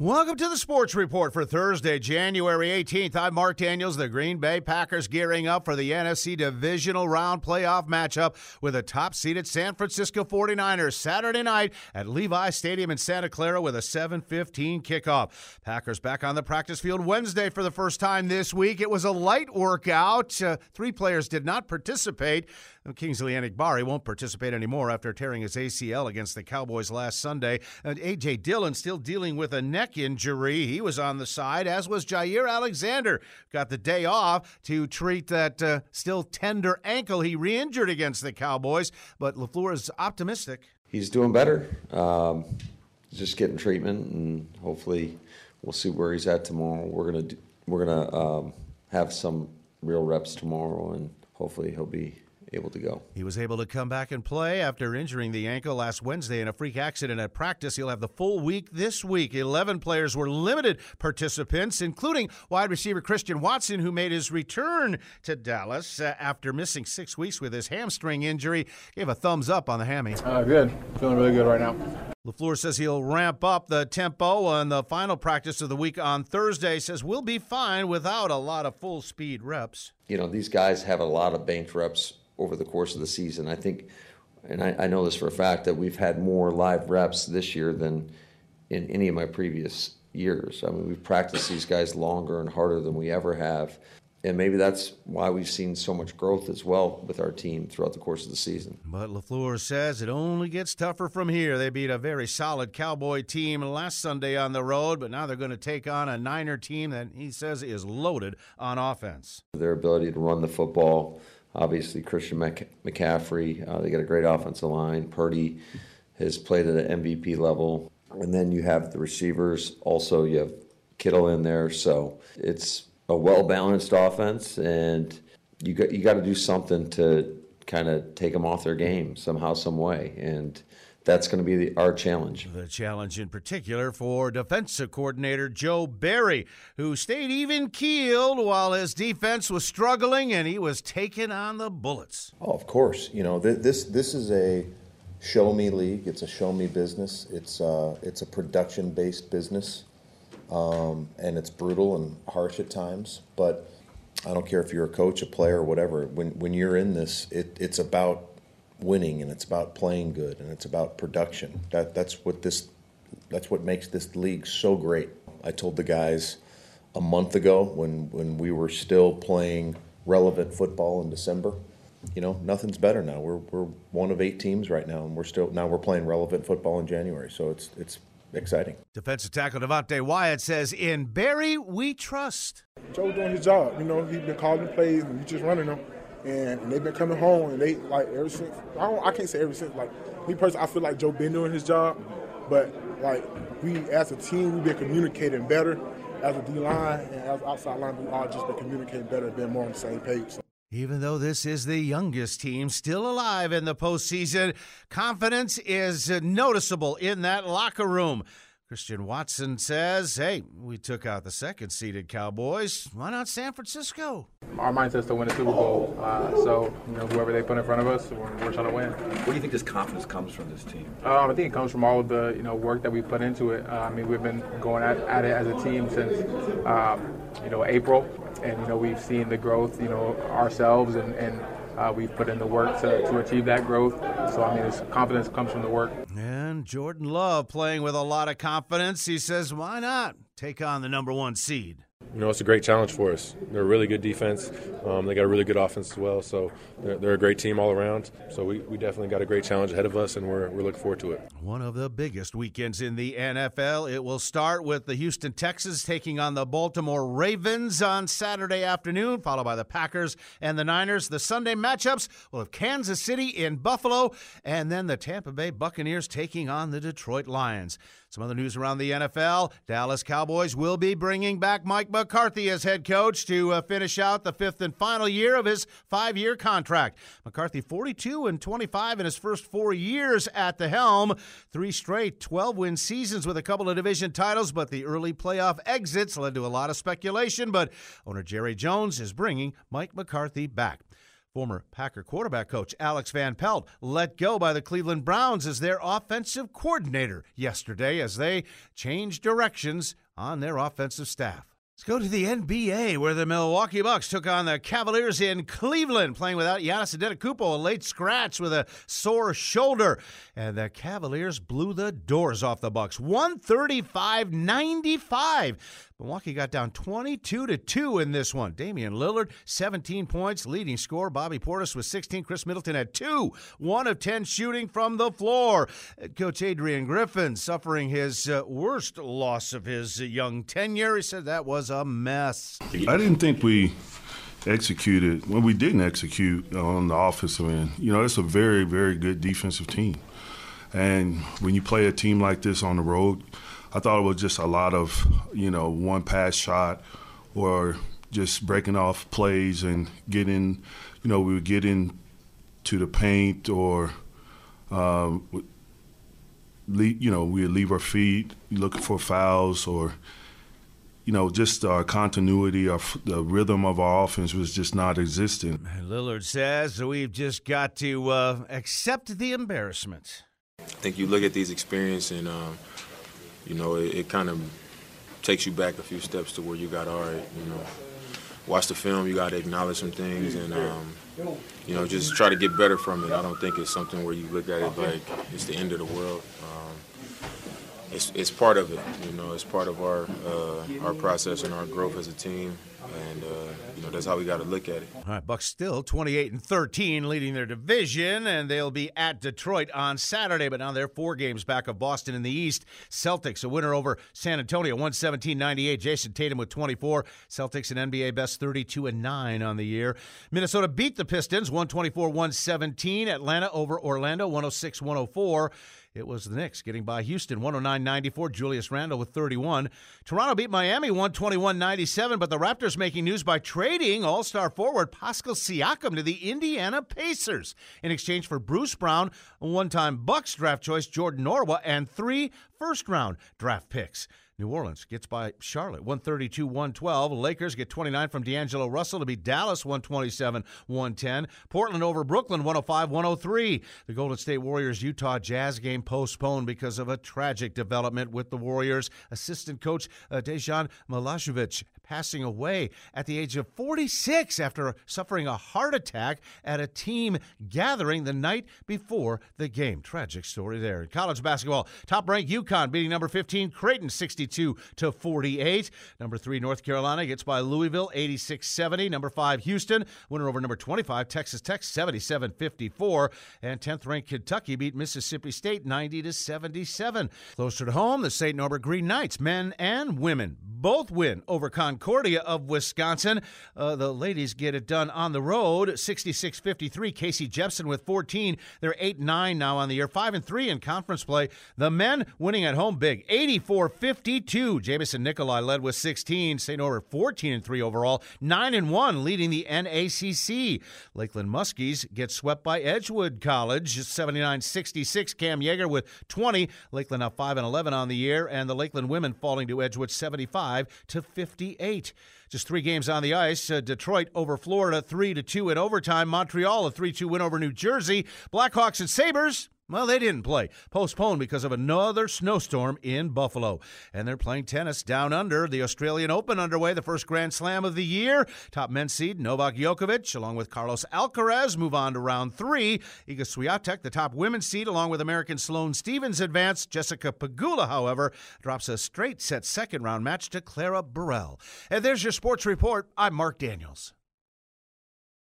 Welcome to the Sports Report for Thursday, January 18th. I'm Mark Daniels. The Green Bay Packers gearing up for the NFC Divisional Round playoff matchup with the top seeded San Francisco 49ers Saturday night at Levi Stadium in Santa Clara with a 7:15 kickoff. Packers back on the practice field Wednesday for the first time this week. It was a light workout. Uh, three players did not participate. Kingsley Enagbare won't participate anymore after tearing his ACL against the Cowboys last Sunday. And A.J. Dillon still dealing with a neck injury. He was on the side, as was Jaire Alexander. Got the day off to treat that uh, still tender ankle he re injured against the Cowboys. But LaFleur is optimistic. He's doing better. Um, just getting treatment, and hopefully we'll see where he's at tomorrow. We're gonna do, we're gonna um, have some real reps tomorrow, and hopefully he'll be able to go. He was able to come back and play after injuring the ankle last Wednesday in a freak accident at practice. He'll have the full week this week. 11 players were limited participants, including wide receiver Christian Watson, who made his return to Dallas uh, after missing six weeks with his hamstring injury. Gave a thumbs up on the hammy. Uh, good. Feeling really good right now. LaFleur says he'll ramp up the tempo on the final practice of the week on Thursday. Says we'll be fine without a lot of full speed reps. You know, these guys have a lot of banked reps over the course of the season. I think, and I, I know this for a fact, that we've had more live reps this year than in any of my previous years. I mean, we've practiced these guys longer and harder than we ever have. And maybe that's why we've seen so much growth as well with our team throughout the course of the season. But LaFleur says it only gets tougher from here. They beat a very solid Cowboy team last Sunday on the road, but now they're going to take on a Niner team that he says is loaded on offense. Their ability to run the football, Obviously, Christian McCaffrey, uh, they got a great offensive line. Purdy has played at an MVP level. And then you have the receivers. Also, you have Kittle in there. So it's a well balanced offense, and you got you got to do something to kind of take them off their game somehow, some way. And that's going to be the, our challenge. The challenge in particular for defensive coordinator Joe Barry, who stayed even keeled while his defense was struggling and he was taking on the bullets. Oh, of course. You know, th- this this is a show me league. It's a show me business. It's uh, it's a production based business, um, and it's brutal and harsh at times. But I don't care if you're a coach, a player, or whatever. When when you're in this, it, it's about winning and it's about playing good and it's about production. That that's what this that's what makes this league so great. I told the guys a month ago when when we were still playing relevant football in December. You know, nothing's better now. We're we're one of eight teams right now, and we're still now we're playing relevant football in January. So it's it's exciting. Defensive tackle Devonte Wyatt says, "In Barry, we trust." Joe doing his job. You know, he's been calling plays and he's just running them and, and, they've been coming home and they like ever since I don't I can't say ever since like me personally I feel like Joe been doing his job, but like we as a team we've been communicating better as a D line and as outside line we all just been communicating better, been more on the same page. So. Even though this is the youngest team still alive in the postseason, confidence is noticeable in that locker room. Christian Watson says, hey, we took out the second seeded Cowboys. Why not San Francisco? Our mindset is to win a Super Bowl. Uh, so, you know, whoever they put in front of us, we're, we're, trying to win. Where do you think this confidence comes from this team? Um, I think it comes from all of the, you know, work that we put into it. Uh, I mean, we've been going at, at, it as a team since, um, you know, April. And, you know, we've seen the growth, you know, ourselves and, and uh, we've put in the work to, to achieve that growth. So, I mean, this confidence comes from the work. And Jordan Love playing with a lot of confidence. He says, why not take on the number one seed? You know, it's a great challenge for us. They're a really good defense. Um, they got a really good offense as well. So they're, they're, a great team all around. So we, we definitely got a great challenge ahead of us, and we're, we're looking forward to it. One of the biggest weekends in the NFL. It will start with the Houston Texans taking on the Baltimore Ravens on Saturday afternoon, followed by the Packers and the Niners. The Sunday matchups will have Kansas City in Buffalo, and then the Tampa Bay Buccaneers taking on the Detroit Lions. Some other news around the NFL Dallas Cowboys will be bringing back Mike McCarthy as head coach to uh, finish out the fifth and final year of his five year contract. McCarthy, 42 and 25 in his first four years at the helm. Three straight 12 win seasons with a couple of division titles, but the early playoff exits led to a lot of speculation. But owner Jerry Jones is bringing Mike McCarthy back. Former Packer quarterback coach Alex Van Pelt let go by the Cleveland Browns as their offensive coordinator yesterday as they changed directions on their offensive staff. Let's go to the NBA, where the Milwaukee Bucks took on the Cavaliers in Cleveland, playing without Giannis Antetokounmpo, a late scratch with a sore shoulder, and the Cavaliers blew the doors off the Bucks, 135-95. Milwaukee got down 22 to 2 in this one. Damian Lillard, 17 points, leading scorer. Bobby Portis with 16. Khris Middleton had 2. 1 of 10 shooting from the floor. Coach Adrian Griffin suffering his uh, worst loss of his uh, young tenure. He said that was a mess. I didn't think we executed when well, we didn't execute on the offensive end. You know, it's a very, very good defensive team. And when you play a team like this on the road, I thought it was just a lot of, you know, one pass shot or just breaking off plays and getting, you know, we would get into the paint or, um, you know, we would leave our feet looking for fouls or, you know, just our continuity, our, the rhythm of our offense was just not existent. Lillard says we've just got to uh, accept the embarrassment. I think you look at these experiences and um, – you know, it, it kind of takes you back a few steps to where you got, all right, you know, watch the film, you got to acknowledge some things and, um, you know, just try to get better from it. I don't think it's something where you look at it like it's the end of the world. Um, it's, it's part of it, you know, it's part of our, uh, our process and our growth as a team and uh, you know that's how we got to look at it. All right, Bucks still 28 and 13, leading their division, and they'll be at Detroit on Saturday. But now they're four games back of Boston in the East. Celtics a winner over San Antonio, 117-98. Jayson Tatum with 24. Celtics an NBA best 32 and 9 on the year. Minnesota beat the Pistons 124-117. Atlanta over Orlando 106-104. It was the Knicks getting by Houston 109 94. Julius Randle with 31. Toronto beat Miami 121 97, but the Raptors making news by trading all star forward Pascal Siakam to the Indiana Pacers in exchange for Bruce Brown, one time Bucks draft choice Jordan Nwora, and three first round draft picks. New Orleans gets by Charlotte 132 112. Lakers get 29 from D'Angelo Russell to beat Dallas 127 110. Portland over Brooklyn 105 103. The Golden State Warriors Utah Jazz game postponed because of a tragic development with the Warriors. Assistant coach uh, Dejan Milojevic passing away at the age of 46 after suffering a heart attack at a team gathering the night before the game. Tragic story there. In college basketball, top ranked UConn beating number 15 Creighton 62 to 48. Number 3 North Carolina gets by Louisville 86-70. Number 5 Houston winner over number 25 Texas Tech 77-54 and 10th ranked Kentucky beat Mississippi State 90 to 77. Closer to home, the St. Norbert Green Knights men and women both win over Concordia of Wisconsin. Uh, the ladies get it done on the road, 66-53. Casey Jepson with 14. They're 8-9 now on the year, 5 and 3 in conference play. The men winning at home big, 84-52. Jamison Nikolai led with 16. St. Norbert 14 and 3 overall, 9 and 1 leading the NACC. Lakeland Muskies get swept by Edgewood College, 79-66. Cam Yeager with 20. Lakeland now 5 and 11 on the year, and the Lakeland women falling to Edgewood 75 to 58. Just three games on the ice. Uh, Detroit over Florida 3 to 2 in overtime. Montreal a 3 2 win over New Jersey. Blackhawks and Sabres well, they didn't play. Postponed because of another snowstorm in Buffalo. And they're playing tennis down under. The Australian Open underway, the first Grand Slam of the year. Top men's seed, Novak Djokovic, along with Carlos Alcaraz, move on to round three. Iga Swiatek, the top women's seed, along with American Sloane Stevens, advance. Jessica Pegula, however, drops a straight set second round match to Clara Burel. And there's your sports report. I'm Mark Daniels.